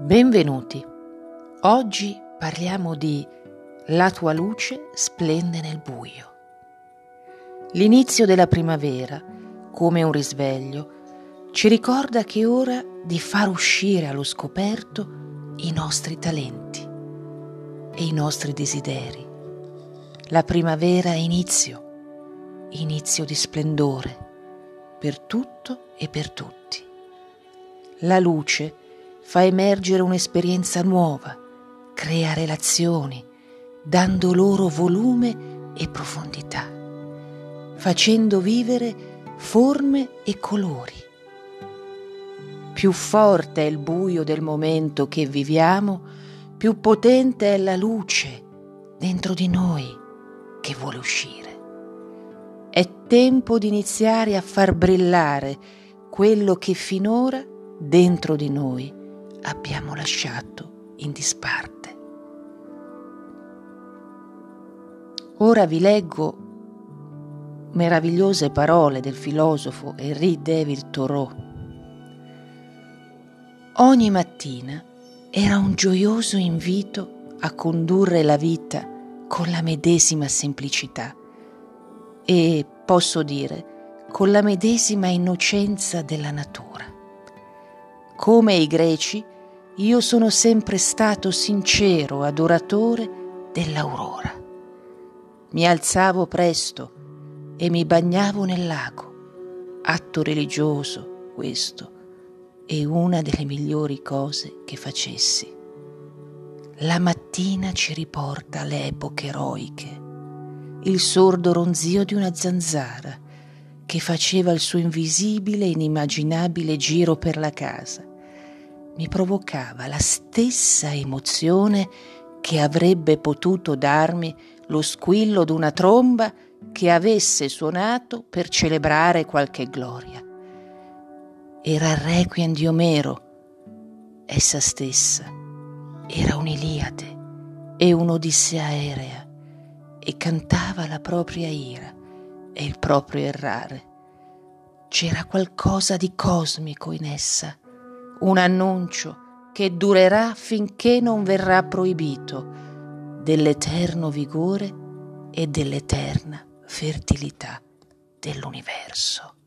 Benvenuti. Oggi parliamo di La tua luce splende nel buio. L'inizio della primavera, come un risveglio, ci ricorda che è ora di far uscire allo scoperto i nostri talenti e i nostri desideri. La primavera è inizio, inizio di splendore, per tutto e per tutti. La luce fa emergere un'esperienza nuova, crea relazioni, dando loro volume e profondità, facendo vivere forme e colori. Più forte è il buio del momento che viviamo, più potente è la luce dentro di noi che vuole uscire. È tempo di iniziare a far brillare quello che finora dentro di noi abbiamo lasciato in disparte. Ora vi leggo meravigliose parole del filosofo Henri David Thoreau. Ogni mattina era un gioioso invito a condurre la vita con la medesima semplicità e, posso dire, con la medesima innocenza della natura. Come i greci, io sono sempre stato sincero adoratore dell'aurora. Mi alzavo presto e mi bagnavo nel lago. Atto religioso questo e una delle migliori cose che facessi. La mattina ci riporta alle epoche eroiche, il sordo ronzio di una zanzara che faceva il suo invisibile e inimmaginabile giro per la casa mi provocava la stessa emozione che avrebbe potuto darmi lo squillo d'una tromba che avesse suonato per celebrare qualche gloria. Era il requiem di Omero, essa stessa, era un'Iliade e un'Odissea aerea e cantava la propria ira e il proprio errare. C'era qualcosa di cosmico in essa un annuncio che durerà finché non verrà proibito dell'eterno vigore e dell'eterna fertilità dell'universo.